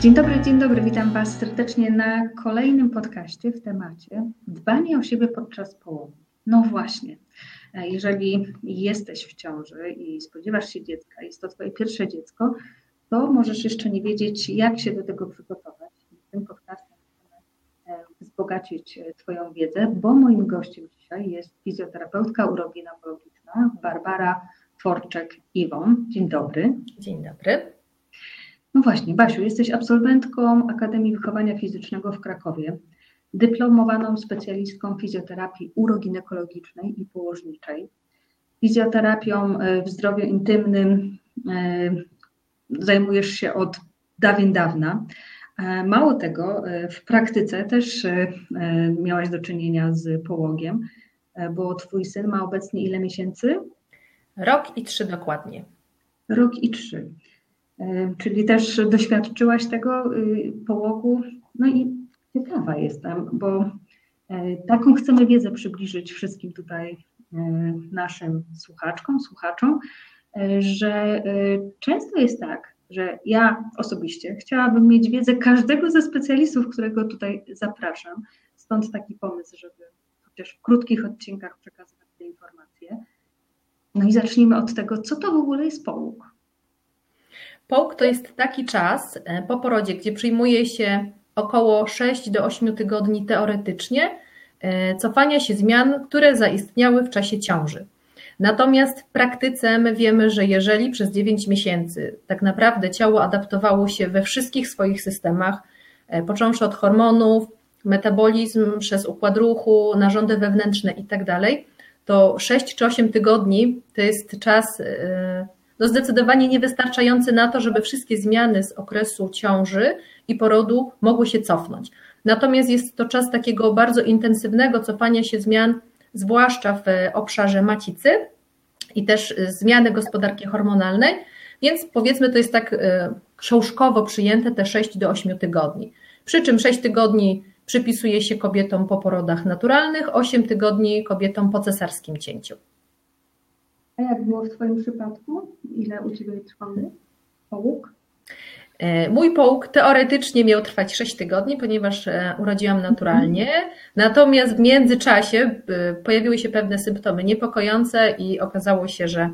Dzień dobry, dzień dobry. Witam Was serdecznie na kolejnym podcaście w temacie dbanie o siebie podczas połogu. No właśnie, jeżeli jesteś w ciąży i spodziewasz się dziecka, jest to Twoje pierwsze dziecko, to możesz jeszcze nie wiedzieć, jak się do tego przygotować. W tym podcastie chcemy e, wzbogacić e, Twoją wiedzę, bo moim gościem dzisiaj jest fizjoterapeutka Barbara Tworczek-Iwon. Dzień dobry. Dzień dobry. No właśnie, Basiu, jesteś absolwentką Akademii Wychowania Fizycznego w Krakowie, dyplomowaną specjalistką fizjoterapii uroginekologicznej i położniczej, fizjoterapią e, w zdrowiu intymnym e, zajmujesz się od dawien dawna. E, mało tego, w praktyce też miałaś do czynienia z połogiem, bo twój syn ma obecnie ile miesięcy? Rok i trzy dokładnie. Rok i trzy. Czyli też doświadczyłaś tego y, połogu. No i ciekawa jestem, bo e, taką chcemy wiedzę przybliżyć wszystkim tutaj e, naszym słuchaczkom, słuchaczom, e, że często jest tak, że ja osobiście chciałabym mieć wiedzę każdego ze specjalistów, którego tutaj zapraszam. Stąd taki pomysł, żeby chociaż w krótkich odcinkach przekazywać te informacje. No i zacznijmy od tego, co to w ogóle jest połóg. Połóg to jest taki czas e, po porodzie, gdzie przyjmuje się około 6 do 8 tygodni teoretycznie e, cofania się zmian, które zaistniały w czasie ciąży. Natomiast w praktyce my wiemy, że jeżeli przez 9 miesięcy tak naprawdę ciało adaptowało się we wszystkich swoich systemach, e, począwszy od hormonów, metabolizm, przez układ ruchu, narządy wewnętrzne itd., tak to 6 czy 8 tygodni to jest czas no zdecydowanie niewystarczający na to, żeby wszystkie zmiany z okresu ciąży i porodu mogły się cofnąć. Natomiast jest to czas takiego bardzo intensywnego cofania się zmian, zwłaszcza w obszarze macicy i też zmiany gospodarki hormonalnej, więc powiedzmy to jest tak książkowo przyjęte te 6 do 8 tygodni. Przy czym 6 tygodni przypisuje się kobietom po porodach naturalnych, 8 tygodni kobietom po cesarskim cięciu. A jak było w Twoim przypadku? Ile u Ciebie trwał połóg? E, mój połóg teoretycznie miał trwać 6 tygodni, ponieważ e, urodziłam naturalnie. Natomiast w międzyczasie e, pojawiły się pewne symptomy niepokojące i okazało się, że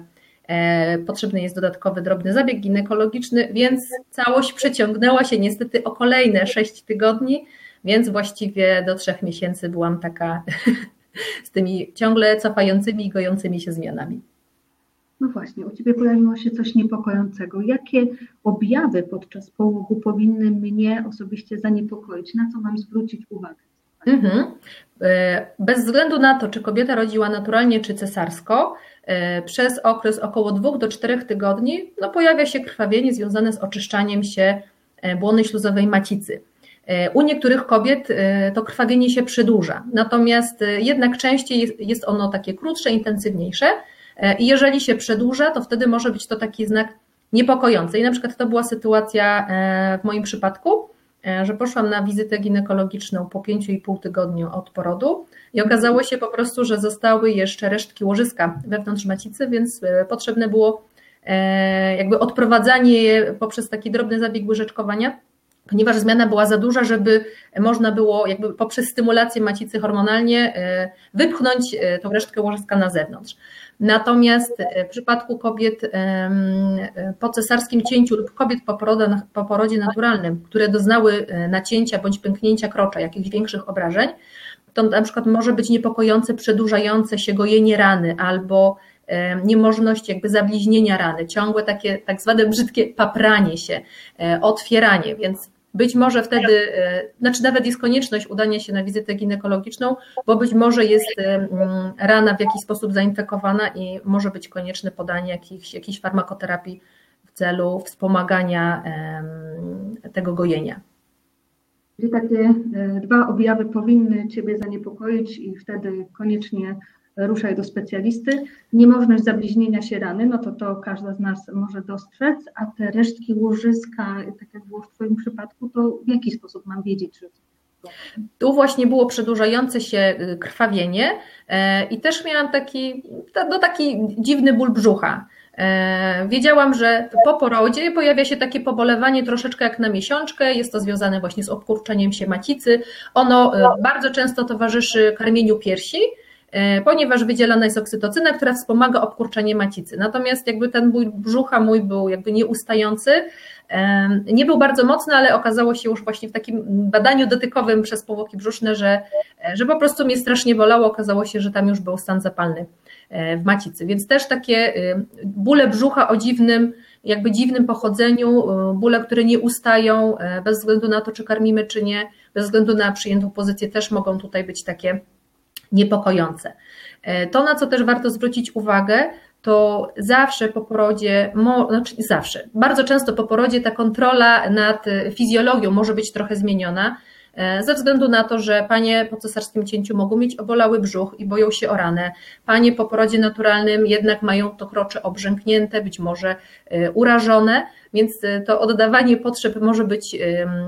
potrzebny jest dodatkowy drobny zabieg ginekologiczny, więc całość przeciągnęła się niestety o kolejne 6 tygodni, więc właściwie do 3 miesięcy byłam taka z tymi ciągle cofającymi i gojącymi się zmianami. No właśnie, u Ciebie pojawiło się coś niepokojącego. Jakie objawy podczas połogu powinny mnie osobiście zaniepokoić? Na co mam zwrócić uwagę? Mhm. E, bez względu na to, czy kobieta rodziła naturalnie, czy cesarsko, e, przez okres około 2 do 4 tygodni no, pojawia się krwawienie związane z oczyszczaniem się e, błony śluzowej macicy. U niektórych kobiet to krwawienie się przedłuża, natomiast jednak częściej jest ono takie krótsze, intensywniejsze. E, I jeżeli się przedłuża, to wtedy może być to taki znak niepokojący. I na przykład to była sytuacja e, w moim przypadku, e, że poszłam na wizytę ginekologiczną po 5,5 tygodniu od porodu i okazało się po prostu, że zostały jeszcze resztki łożyska wewnątrz macicy, więc potrzebne było jakby odprowadzanie je poprzez taki drobny zabieg łyżeczkowania, ponieważ zmiana była za duża, żeby można było jakby poprzez stymulację macicy hormonalnie wypchnąć tą resztkę łożyska na zewnątrz. Natomiast e, w przypadku kobiet e, po cesarskim cięciu lub kobiet po, porodzie naturalnym, które doznały e, nacięcia bądź pęknięcia krocza, jakichś większych obrażeń, to na przykład może być niepokojące, przedłużające się gojenie rany albo niemożność jakby zabliźnienia rany, ciągłe takie tak zwane brzydkie papranie się, otwieranie, więc być może wtedy, e, znaczy nawet jest konieczność udania się na wizytę ginekologiczną, bo być może jest e, rana w jakiś sposób zainfekowana i może być konieczne podanie jakichś, jakiejś farmakoterapii w celu wspomagania tego gojenia. Czyli takie e, dwa objawy powinny Ciebie zaniepokoić i wtedy koniecznie ruszaj do specjalisty. Niemożność zabliźnienia się rany, no to to każda z nas może dostrzec, a te resztki łożyska, tak jak było w Twoim przypadku, to w jaki sposób mam wiedzieć, że Tu właśnie było przedłużające się y, krwawienie i też miałam taki, no taki dziwny ból brzucha. Wiedziałam, że po porodzie pojawia się takie pobolewanie troszeczkę jak na miesiączkę, jest to związane właśnie z obkurczeniem się macicy. Ono bardzo często towarzyszy karmieniu piersi, E, ponieważ wydzielana jest oksytocyna, która wspomaga obkurczenie macicy. Natomiast jakby ten ból brzucha mój był jakby nieustający, e, nie był bardzo mocny, ale okazało się już właśnie w takim badaniu dotykowym przez powłoki brzuszne, że, e, że po prostu mnie strasznie bolało, okazało się, że tam już był stan zapalny w macicy. Więc też takie bóle brzucha o dziwnym, jakby dziwnym pochodzeniu, bóle, które nie ustają bez względu na to, czy karmimy, czy nie, bez względu na przyjętą pozycję, też mogą tutaj być takie niepokojące. E, to, na co też warto zwrócić uwagę, to zawsze po porodzie, znaczy zawsze, bardzo często po porodzie ta kontrola nad fizjologią może być trochę zmieniona, e, ze względu na to, że panie po cesarskim cięciu mogą mieć obolały brzuch i boją się o ranę. Panie po porodzie naturalnym jednak mają to krocze obrzęknięte, być może e, urażone, więc to oddawanie potrzeb może być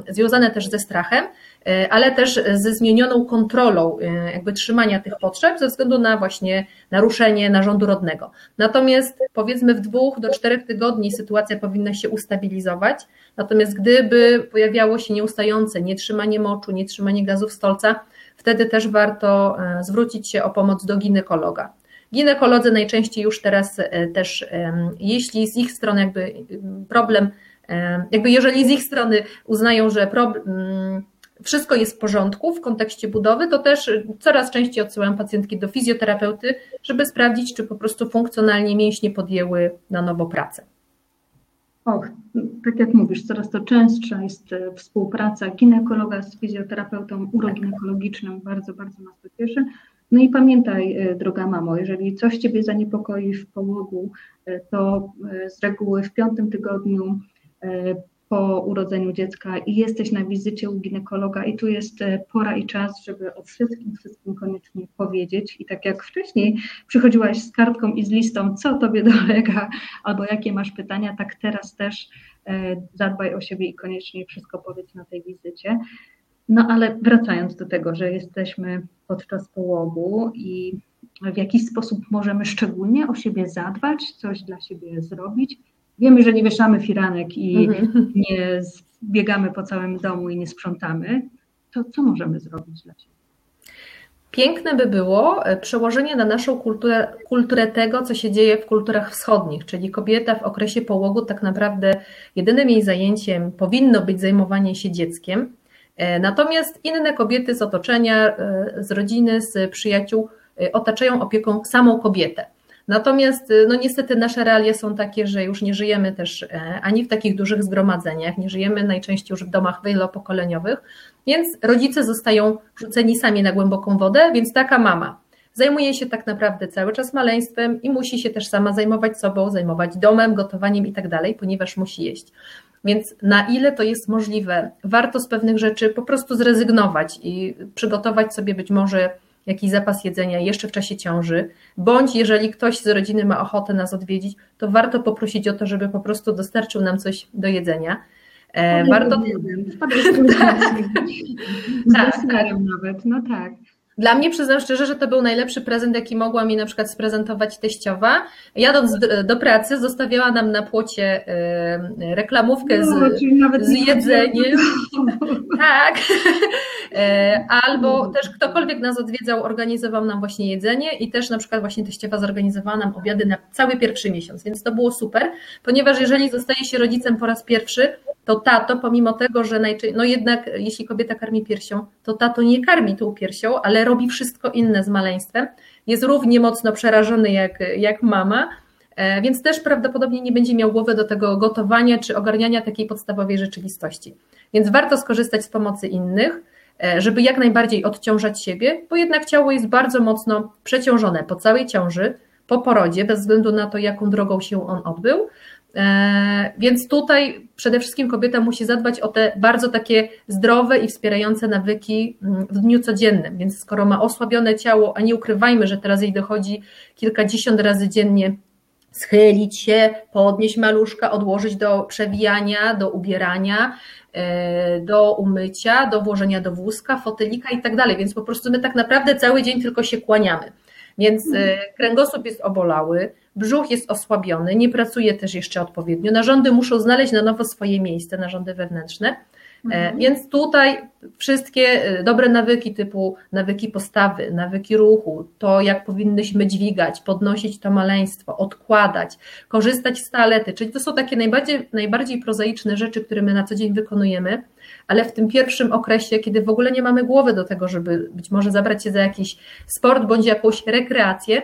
związane też ze strachem. E, ale też ze zmienioną kontrolą e, jakby trzymania tych potrzeb ze względu na właśnie naruszenie narządu rodnego. Natomiast powiedzmy w dwóch do czterech tygodni sytuacja powinna się ustabilizować, natomiast gdyby pojawiało się nieustające nietrzymanie moczu, nietrzymanie gazów stolca, wtedy też warto zwrócić się o pomoc do ginekologa. Ginekolodzy najczęściej już teraz też, jeśli z ich strony jakby problem, jakby jeżeli z ich strony uznają, że problem, wszystko jest w porządku w kontekście budowy, to też coraz częściej odsyłam pacjentki do fizjoterapeuty, żeby sprawdzić, czy po prostu funkcjonalnie mięśnie podjęły na nowo pracę. Och, tak jak mówisz, coraz to częstsza jest e, współpraca ginekologa z fizjoterapeutą uroginekologicznym. Bardzo, bardzo nas to cieszy. No i pamiętaj, e, droga mamo, jeżeli coś Ciebie zaniepokoi w połogu, e, to z reguły w piątym tygodniu po urodzeniu dziecka i jesteś na wizycie u ginekologa i tu jest e, pora i czas, żeby o wszystkim, wszystkim koniecznie powiedzieć i tak jak wcześniej przychodziłaś z kartką i z listą, co tobie dolega albo jakie masz pytania, tak teraz też e, zadbaj o siebie i koniecznie wszystko powiedz na tej wizycie. No ale wracając do tego, że jesteśmy podczas połogu i w jakiś sposób możemy szczególnie o siebie zadbać, coś dla siebie zrobić, Wiemy, że nie wieszamy firanek i mhm. nie biegamy po całym domu i nie sprzątamy. To co możemy zrobić dla siebie? Piękne by było e, przełożenie na naszą kulturę, kulturę tego, co się dzieje w kulturach wschodnich, czyli kobieta w okresie połogu tak naprawdę jedynym jej zajęciem powinno być zajmowanie się dzieckiem. E, natomiast inne kobiety z otoczenia, e, z rodziny, z przyjaciół otaczają opieką samą kobietę. Natomiast no niestety nasze realia są takie, że już nie żyjemy też e, ani w takich dużych zgromadzeniach, nie żyjemy najczęściej już w domach wielopokoleniowych, więc rodzice zostają rzuceni sami na głęboką wodę, więc taka mama zajmuje się tak naprawdę cały czas maleństwem i musi się też sama zajmować sobą, zajmować domem, gotowaniem i tak dalej, ponieważ musi jeść. Więc na ile to jest możliwe, warto z pewnych rzeczy po prostu zrezygnować i przygotować sobie być może jakiś zapas jedzenia jeszcze w czasie ciąży, bądź jeżeli ktoś z rodziny ma ochotę nas odwiedzić, to warto poprosić o to, żeby po prostu dostarczył nam coś do jedzenia. E, warto. tak, tak, tak. nawet, no tak. Dla mnie przyznam szczerze, że to był najlepszy prezent, jaki mogła mi na przykład sprezentować teściowa. Jadąc do pracy, zostawiała nam na płocie y, reklamówkę z, no, z jedzeniem. tak. E, albo też ktokolwiek nas odwiedzał, organizował nam właśnie jedzenie i też na przykład właśnie teściowa zorganizowała nam obiady na cały pierwszy miesiąc, więc to było super, ponieważ jeżeli zostaje się rodzicem po raz pierwszy, to tato, pomimo tego, że najczęściej, no jednak jeśli kobieta karmi piersią, to tato nie karmi tą piersią, ale robi wszystko inne z maleństwem. Jest równie mocno przerażony jak, jak mama, e, więc też prawdopodobnie nie będzie miał głowy do tego gotowania czy ogarniania takiej podstawowej rzeczywistości. Więc warto skorzystać z pomocy innych, e, żeby jak najbardziej odciążać siebie, bo jednak ciało jest bardzo mocno przeciążone po całej ciąży, po porodzie, bez względu na to, jaką drogą się on odbył. E, więc tutaj przede wszystkim kobieta musi zadbać o te bardzo takie zdrowe i wspierające nawyki mm, w dniu codziennym. Więc skoro ma osłabione ciało, a nie ukrywajmy, że teraz jej dochodzi kilkadziesiąt razy dziennie schylić się, podnieść maluszka, odłożyć do przewijania, do ubierania, e, do umycia, do włożenia do wózka, fotelika i tak dalej. Więc po prostu my tak naprawdę cały dzień tylko się kłaniamy. Więc e, kręgosłup jest obolały, brzuch jest osłabiony, nie pracuje też jeszcze odpowiednio. Narządy muszą znaleźć na nowo swoje miejsce, narządy wewnętrzne. E, mhm. Więc tutaj wszystkie e, dobre nawyki typu nawyki postawy, nawyki ruchu, to jak powinnyśmy dźwigać, podnosić to maleństwo, odkładać, korzystać z toalety, czyli to są takie najbardziej, najbardziej prozaiczne rzeczy, które my na co dzień wykonujemy, ale w tym pierwszym okresie, kiedy w ogóle nie mamy głowy do tego, żeby być może zabrać się za jakiś sport bądź jakąś rekreację,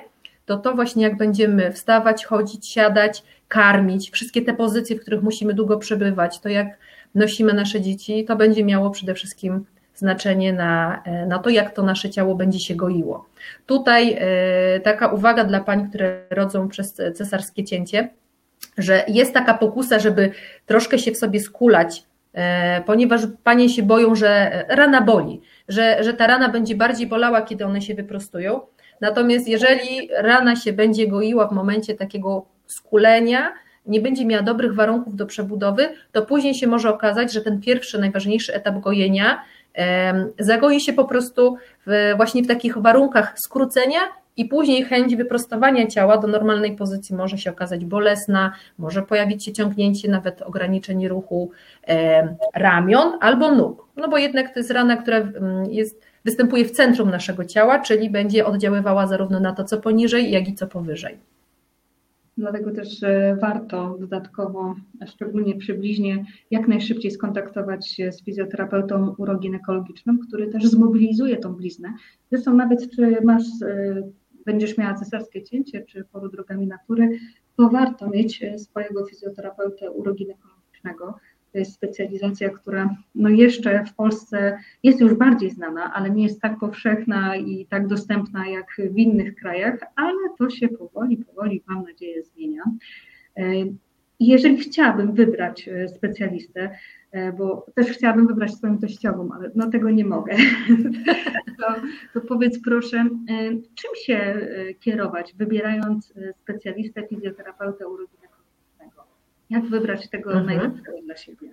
to to właśnie jak będziemy wstawać, chodzić, siadać, karmić, wszystkie te pozycje, w których musimy długo przebywać, to jak nosimy nasze dzieci, to będzie miało przede wszystkim znaczenie na, e, na to, jak to nasze ciało będzie się goiło. Tutaj e, taka uwaga dla pań, które rodzą przez cesarskie cięcie, że jest taka pokusa, żeby troszkę się w sobie skulać, e, ponieważ panie się boją, że rana boli, że, że ta rana będzie bardziej bolała, kiedy one się wyprostują. Natomiast jeżeli rana się będzie goiła w momencie takiego skulenia, nie będzie miała dobrych warunków do przebudowy, to później się może okazać, że ten pierwszy, najważniejszy etap gojenia zagoi się po prostu w, właśnie w takich warunkach skrócenia i później chęć wyprostowania ciała do normalnej pozycji może się okazać bolesna, może pojawić się ciągnięcie, nawet ograniczenie ruchu ramion albo nóg. No bo jednak to jest rana, która jest, występuje w centrum naszego ciała, czyli będzie oddziaływała zarówno na to, co poniżej, jak i co powyżej. Dlatego też e, warto dodatkowo, szczególnie przybliżnie, jak najszybciej skontaktować się z fizjoterapeutą uroginekologicznym, który też zmobilizuje tą bliznę. Zresztą nawet czy masz, e, będziesz miała cesarskie cięcie, czy poród drogami natury, to warto mieć e, swojego fizjoterapeutę uroginekologicznego to jest specjalizacja, która no jeszcze w Polsce jest już bardziej znana, ale nie jest tak powszechna i tak dostępna jak w innych krajach, ale to się powoli, powoli, mam nadzieję, zmienia. E, jeżeli chciałabym wybrać e, specjalistę, e, bo też chciałabym wybrać swoją teściową, ale no tego nie mogę, to, to powiedz proszę, czym się kierować, wybierając specjalistę, fizjoterapeutę urodzenia? Jak wybrać tego mhm. najlepszego dla siebie?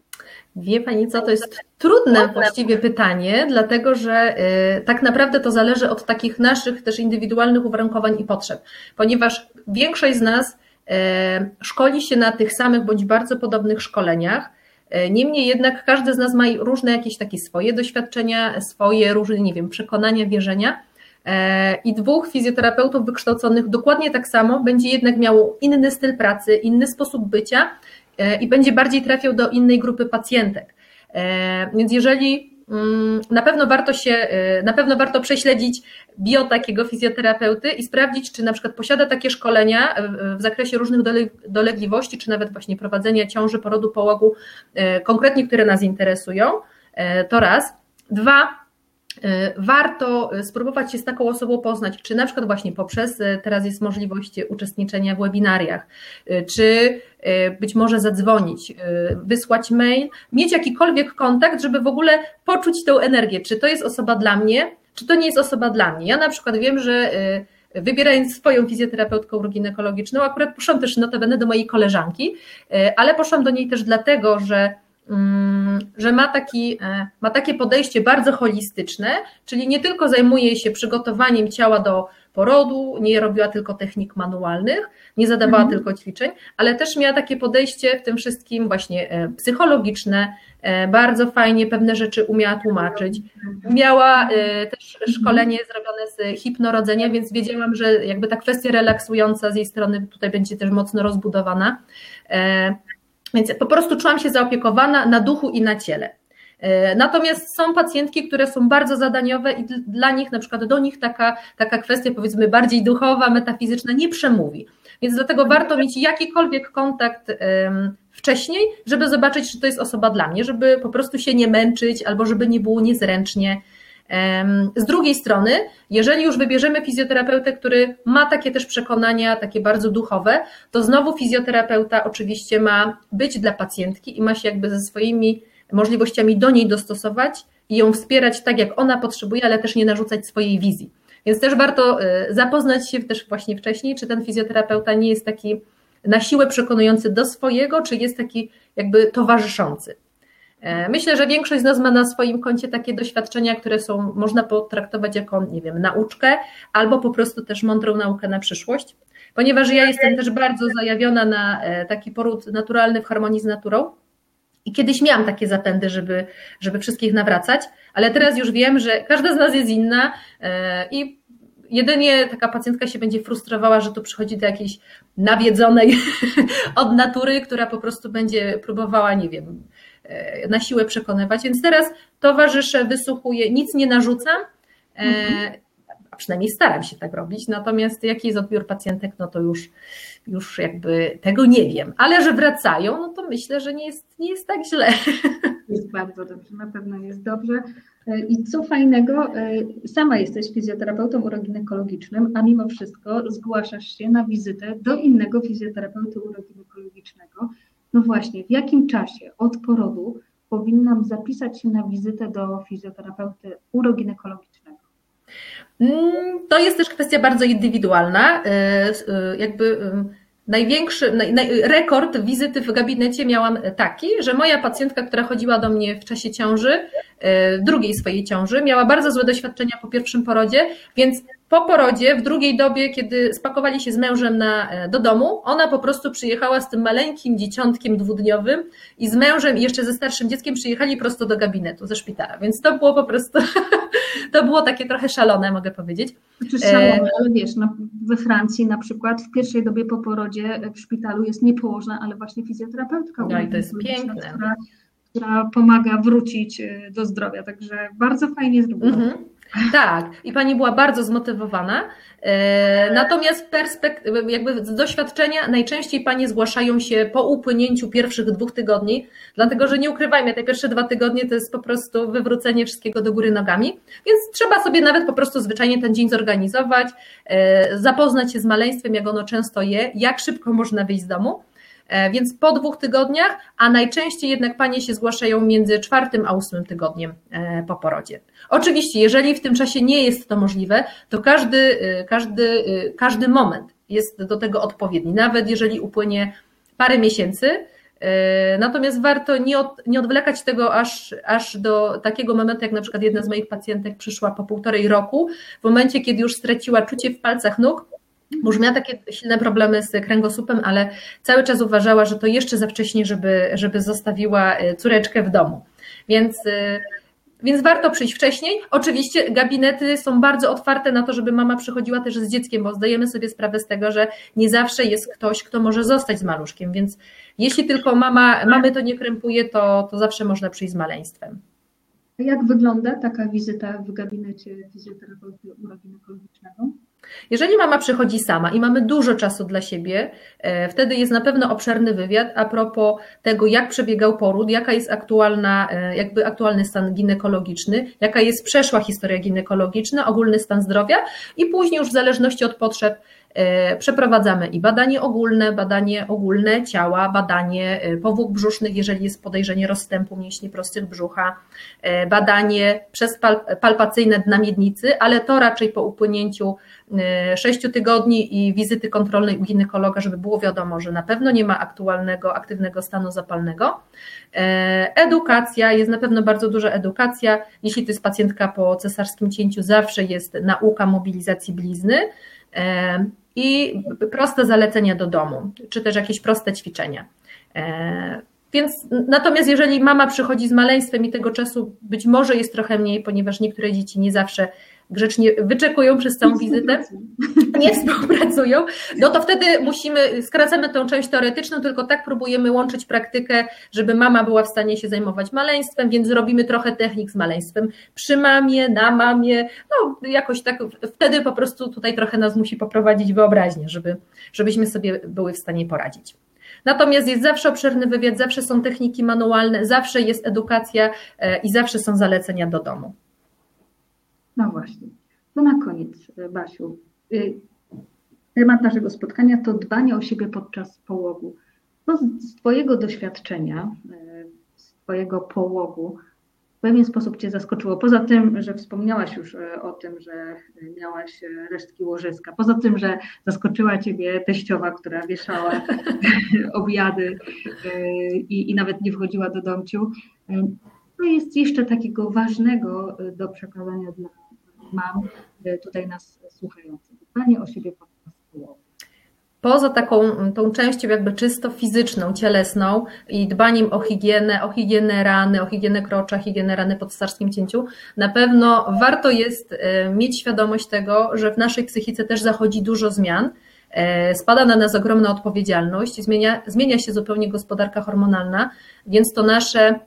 Wie Pani co, to jest trudne właściwie pytanie, dlatego że y, tak naprawdę to zależy od takich naszych też indywidualnych uwarunkowań i potrzeb, ponieważ większość z nas y, szkoli się na tych samych bądź bardzo podobnych szkoleniach, y, Niemniej jednak każdy z nas ma różne jakieś takie swoje doświadczenia, swoje różne, nie wiem, przekonania, wierzenia. I dwóch fizjoterapeutów wykształconych dokładnie tak samo będzie jednak miało inny styl pracy, inny sposób bycia E, i będzie bardziej trafiał do innej grupy pacjentek. E, więc jeżeli mm, na pewno warto się, e, na pewno warto prześledzić bio takiego fizjoterapeuty i sprawdzić, czy na przykład posiada takie szkolenia w zakresie różnych dolegliwości, czy nawet właśnie prowadzenia ciąży, porodu, połogu, konkretnie, które nas interesują. To raz. Dwa, E, warto e, spróbować się z taką osobą poznać, czy na przykład właśnie poprzez, e, teraz jest możliwość uczestniczenia w webinariach, czy być może zadzwonić, wysłać mail, mieć jakikolwiek kontakt, żeby w ogóle poczuć tę energię, czy to jest osoba dla mnie, czy to nie jest osoba dla mnie. Ja na przykład wiem, że wybierając swoją fizjoterapeutkę uroginekologiczną, akurat poszłam też notabene do mojej koleżanki, ale poszłam do niej też dlatego, że że ma, taki, e, ma takie podejście bardzo holistyczne, czyli nie tylko zajmuje się przygotowaniem ciała do porodu, nie robiła tylko technik manualnych, nie zadawała mhm. tylko ćwiczeń, ale też miała takie podejście w tym wszystkim właśnie e, psychologiczne, e, bardzo fajnie pewne rzeczy umiała tłumaczyć. Miała też szkolenie zrobione z hipnorodzenia, więc wiedziałam, że jakby ta kwestia relaksująca z jej strony tutaj będzie też mocno rozbudowana. Więc po prostu czułam się zaopiekowana na duchu i na ciele. E, natomiast są pacjentki, które są bardzo zadaniowe i dla nich, na przykład do nich taka, taka kwestia powiedzmy bardziej duchowa, metafizyczna nie przemówi. Więc dlatego warto mieć jakikolwiek kontakt wcześniej, żeby zobaczyć, czy to jest osoba dla mnie, żeby po prostu się nie męczyć albo żeby nie było niezręcznie. Z drugiej strony, jeżeli już wybierzemy fizjoterapeutę, który ma takie też przekonania, takie bardzo duchowe, to znowu fizjoterapeuta oczywiście ma być dla pacjentki i ma się jakby ze swoimi możliwościami do niej dostosować i ją wspierać tak, jak ona potrzebuje, ale też nie narzucać swojej wizji. Więc też warto y, zapoznać się też właśnie wcześniej, czy ten fizjoterapeuta nie jest taki na siłę przekonujący do swojego, czy jest taki jakby towarzyszący. E, myślę, że większość z nas ma na swoim koncie takie doświadczenia, które są, można potraktować jako, nie wiem, nauczkę, albo po prostu też mądrą naukę na przyszłość. Ponieważ ja jestem też bardzo zajawiona na e, taki poród naturalny w harmonii z naturą. I kiedyś miałam takie zapędy, żeby, żeby wszystkich nawracać, ale teraz już wiem, że każda z nas jest inna e, i jedynie taka pacjentka się będzie frustrowała, że tu przychodzi do jakiejś nawiedzonej od natury, która po prostu będzie próbowała, nie wiem, na siłę przekonywać. Więc teraz towarzyszę, wysłuchuję, nic nie narzucam, e, mhm. a przynajmniej staram się tak robić. Natomiast jaki jest odbiór pacjentek, no to już, już jakby tego nie wiem. Ale że wracają, no to myślę, że nie jest, nie jest tak źle. Jest bardzo dobrze, na pewno jest dobrze. E, I co fajnego, sama jesteś fizjoterapeutą uroginekologicznym, a mimo wszystko zgłaszasz się na wizytę do innego fizjoterapeuty uroginekologicznego. No właśnie, w jakim czasie od porodu powinnam zapisać się na wizytę do fizjoterapeuty uroginekologicznego? Mm, to jest też kwestia bardzo indywidualna. Y, y, jakby największy rekord wizyty w gabinecie miałam taki, że moja pacjentka, która chodziła do mnie w czasie ciąży, y, drugiej swojej ciąży, miała bardzo złe doświadczenia po pierwszym porodzie, więc po porodzie, w drugiej dobie, kiedy spakowali się z mężem na, e, do domu, ona po prostu przyjechała z tym maleńkim dzieciątkiem dwudniowym i z mężem i jeszcze ze starszym dzieckiem przyjechali prosto do gabinetu ze szpitala. Więc to było po prostu, to było takie trochę szalone, mogę powiedzieć. Znaczy szalone, ale wiesz, no, we Francji na przykład w pierwszej dobie po porodzie w szpitalu jest nie położna, ale właśnie fizjoterapeutka. No i to jest piękne. Która, która pomaga wrócić e, do zdrowia, także bardzo fajnie zrobione. Mhm. Tak, i pani była bardzo zmotywowana. E, natomiast perspek- jakby z doświadczenia najczęściej panie zgłaszają się po upłynięciu pierwszych dwóch tygodni, dlatego że nie ukrywajmy, te pierwsze dwa tygodnie to jest po prostu wywrócenie wszystkiego do góry nogami, więc trzeba sobie nawet po prostu zwyczajnie ten dzień zorganizować, e, zapoznać się z maleństwem, jak ono często je, jak szybko można wyjść z domu. E, więc po dwóch tygodniach, a najczęściej jednak panie się zgłaszają między czwartym a ósmym tygodniem po porodzie. Oczywiście, jeżeli w tym czasie nie jest to możliwe, to każdy, y, każdy, każdy moment jest do tego odpowiedni, nawet jeżeli upłynie parę miesięcy. Natomiast warto nie, od, nie odwlekać tego aż, aż do takiego momentu, jak na przykład jedna z moich pacjentek przyszła po półtorej roku, w momencie, kiedy już straciła czucie w palcach nóg, już miała takie silne problemy z kręgosłupem, ale cały czas uważała, że to jeszcze za wcześnie, żeby, żeby zostawiła córeczkę w domu. Więc więc warto przyjść wcześniej. Oczywiście gabinety są bardzo otwarte na to, żeby mama przychodziła też z dzieckiem, bo zdajemy sobie sprawę z tego, że nie zawsze jest ktoś, kto może zostać z maluszkiem, więc jeśli tylko mama, mamy to nie krępuje, to, to zawsze można przyjść z maleństwem. Jak wygląda taka wizyta w gabinecie fizjoterapeuty uroginekologicznego? Jeżeli mama przychodzi sama i mamy dużo czasu dla siebie, e, wtedy jest na pewno obszerny wywiad a propos tego, jak przebiegał poród, jaka jest aktualna, e, jakby aktualny stan ginekologiczny, jaka jest przeszła historia ginekologiczna, ogólny stan zdrowia i później już w zależności od potrzeb przeprowadzamy i badanie ogólne, badanie ogólne ciała, badanie e, powłók brzusznych, jeżeli jest podejrzenie rozstępu mięśni prostych brzucha, e, badanie przez palpacyjne dna miednicy, ale to raczej po upłynięciu 6 tygodni i wizyty kontrolnej u ginekologa, żeby było wiadomo, że na pewno nie ma aktualnego, aktywnego stanu zapalnego. Edukacja, jest na pewno bardzo duża edukacja. Jeśli to jest pacjentka po cesarskim cięciu, zawsze jest nauka mobilizacji blizny i proste zalecenia do domu, czy też jakieś proste ćwiczenia. E, więc natomiast jeżeli mama przychodzi z maleństwem i tego czasu być może jest trochę mniej, ponieważ niektóre dzieci nie zawsze grzecznie wyczekują przez całą wizytę, nie współpracują, no to wtedy musimy, skracamy tą część teoretyczną, tylko tak próbujemy łączyć praktykę, żeby mama była w stanie się zajmować maleństwem, więc zrobimy trochę technik z maleństwem przy mamie, na mamie, no jakoś tak, wtedy po prostu tutaj trochę nas musi poprowadzić wyobraźnię, żeby, żebyśmy sobie były w stanie poradzić. Natomiast jest zawsze obszerny wywiad, zawsze są techniki manualne, zawsze jest edukacja e, i zawsze są zalecenia do domu. No właśnie. To na koniec, e, Basiu. E, temat naszego spotkania to dbanie o siebie podczas połogu. No z Twojego doświadczenia, z Twojego połogu, pewien sposób Cię zaskoczyło? Poza tym, że wspomniałaś już e, o tym, że miałaś e, resztki łożyska, poza tym, że zaskoczyła Ciebie teściowa, która wieszała obiady e, i, i nawet nie wchodziła do domciu, co jest jeszcze takiego ważnego do przekazania dla mam tutaj nas słuchających? Dbanie o siebie podczas połowy poza taką tą częścią jakby czysto fizyczną, cielesną i dbaniem o higienę, o higienę rany, o higienę krocza, higienę rany po cesarskim cięciu, na pewno warto jest e, mieć świadomość tego, że w naszej psychice też zachodzi dużo zmian, e, spada na nas ogromna odpowiedzialność, zmienia, zmienia się zupełnie gospodarka hormonalna, więc to nasze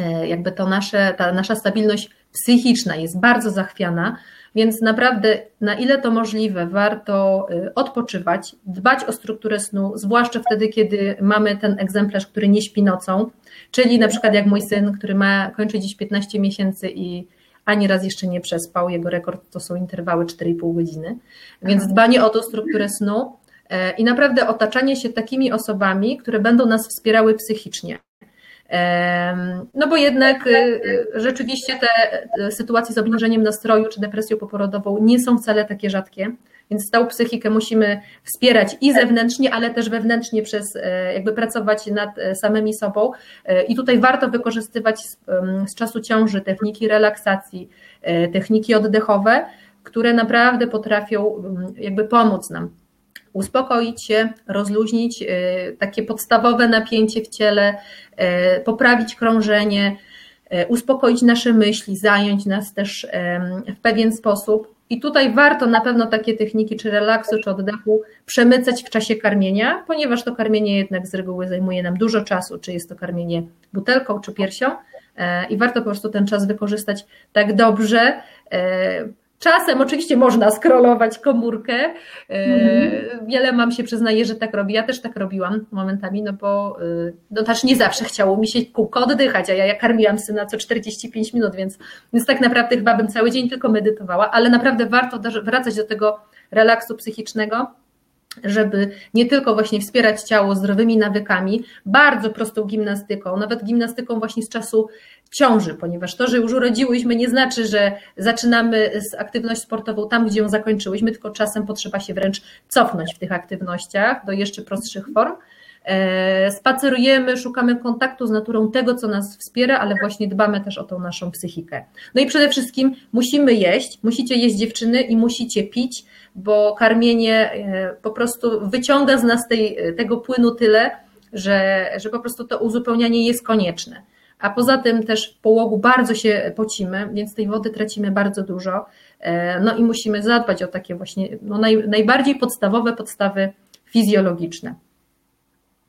e, jakby to nasze, ta nasza stabilność psychiczna jest bardzo zachwiana, więc naprawdę, na ile to możliwe, warto y, odpoczywać, dbać o strukturę snu, zwłaszcza wtedy, kiedy mamy ten egzemplarz, który nie śpi nocą, czyli na przykład jak mój syn, który ma, kończy dziś 15 miesięcy i ani raz jeszcze nie przespał, jego rekord to są interwały 4,5 godziny, więc dbanie o tą strukturę snu e, i naprawdę otaczanie się takimi osobami, które będą nas wspierały psychicznie. No bo jednak y, y, rzeczywiście te y, sytuacje z obniżeniem nastroju czy depresją poporodową nie są wcale takie rzadkie, więc tą psychikę musimy wspierać i zewnętrznie, ale też wewnętrznie przez e, jakby pracować nad samymi sobą. I tutaj warto wykorzystywać z, z czasu ciąży techniki relaksacji, techniki oddechowe, które naprawdę potrafią jakby pomóc nam uspokoić się, rozluźnić y, takie podstawowe napięcie w ciele, y, poprawić krążenie, y, uspokoić nasze myśli, zająć nas też w pewien sposób. I tutaj warto na pewno takie techniki, czy relaksu, czy oddechu, przemycać w czasie karmienia, ponieważ to karmienie jednak z reguły zajmuje nam dużo czasu, czy jest to karmienie butelką, czy piersią. I warto po prostu ten czas wykorzystać tak dobrze, Czasem oczywiście można skrolować komórkę. Mm. Wiele mam się przyznaje, że tak robi. Ja też tak robiłam momentami, no bo e, no też nie zawsze chciało mi się kółko oddychać, a ja, ja karmiłam syna co 45 minut, więc, więc tak naprawdę chyba bym cały dzień tylko medytowała, ale naprawdę warto wracać do tego relaksu psychicznego żeby nie tylko właśnie wspierać ciało zdrowymi nawykami, bardzo prostą gimnastyką, nawet gimnastyką właśnie z czasu ciąży, ponieważ to, że już urodziłyśmy, nie znaczy, że zaczynamy z aktywność sportową tam, gdzie ją zakończyłyśmy, tylko czasem potrzeba się wręcz cofnąć w tych aktywnościach do jeszcze prostszych form. E, spacerujemy, szukamy kontaktu z naturą tego, co nas wspiera, ale właśnie dbamy też o tą naszą psychikę. No i przede wszystkim musimy jeść, musicie jeść dziewczyny i musicie pić, bo karmienie e, po prostu wyciąga z nas tej, tego płynu tyle, że, że po prostu to uzupełnianie jest konieczne. A poza tym też w połogu bardzo się pocimy, więc tej wody tracimy bardzo dużo. E, no i musimy zadbać o takie właśnie no naj, najbardziej podstawowe podstawy fizjologiczne.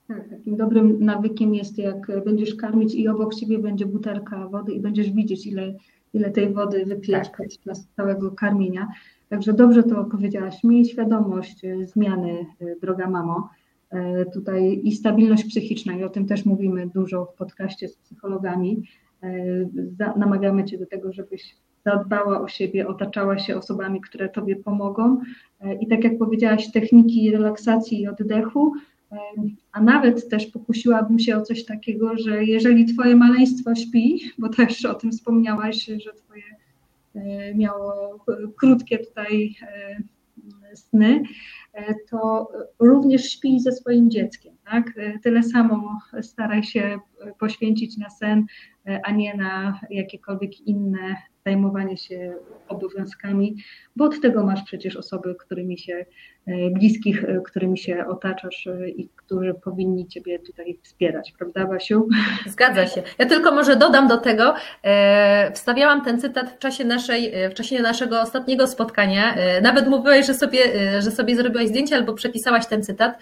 Tak, takim dobrym nawykiem jest, jak będziesz karmić i obok ciebie będzie butelka wody i będziesz widzieć, ile, ile tej wody wypijesz tak. podczas całego karmienia. Także dobrze to powiedziałaś. Miej świadomość e, zmiany, e, droga mamo. E, tutaj i stabilność psychiczna, i o tym też mówimy dużo w podcaście z psychologami. Namawiamy Cię do tego, żebyś zadbała o siebie, otaczała się osobami, które Tobie pomogą. I tak jak powiedziałaś, techniki relaksacji i oddechu, a nawet też pokusiłabym się o coś takiego, że jeżeli Twoje maleństwo śpi, bo też o tym wspomniałaś, że Twoje E, miało krótkie tutaj e, sny, e, to również śpi ze swoim dzieckiem. Tak? Tyle samo staraj się poświęcić na sen, a nie na jakiekolwiek inne zajmowanie się obowiązkami, bo od tego masz przecież osoby, którymi się e, bliskich, e, którymi się otaczasz e, i którzy powinni Ciebie tutaj wspierać, prawda Basiu? Zgadza się. Ja tylko może dodam do tego, wstawiałam ten cytat w czasie, naszej, w czasie naszego ostatniego spotkania, nawet mówiłaś, że sobie, że sobie zrobiłaś zdjęcie albo przepisałaś ten cytat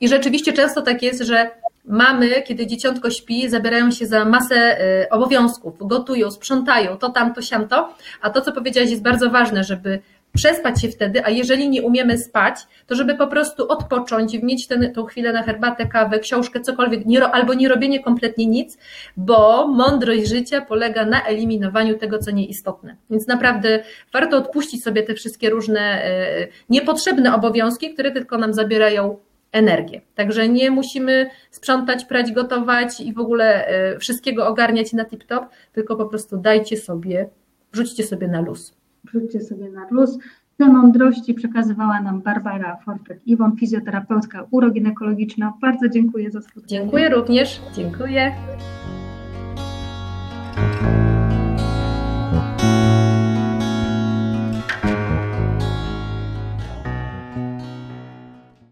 i rzeczywiście często tak jest, że Mamy, kiedy dzieciątko śpi, zabierają się za masę y, obowiązków, gotują, sprzątają, to tam, to siamto, a to, co powiedziałaś, jest bardzo ważne, żeby przespać się wtedy, a jeżeli nie umiemy spać, to żeby po prostu odpocząć, mieć ten, tą chwilę na herbatę, kawę, książkę, cokolwiek, nie, albo nie robienie kompletnie nic, bo mądrość życia polega na eliminowaniu tego, co nieistotne. Więc naprawdę warto odpuścić sobie te wszystkie różne y, niepotrzebne obowiązki, które tylko nam zabierają energię. Także nie musimy sprzątać, prać, gotować i w ogóle e, wszystkiego ogarniać na tip-top, tylko po prostu dajcie sobie, wrzućcie sobie na luz. Wrzućcie sobie na luz. Te mądrości przekazywała nam Barbara Fortek-Iwon, fizjoterapeutka uroginekologiczna. Bardzo dziękuję za spotkanie. Dziękuję również. Dziękuję.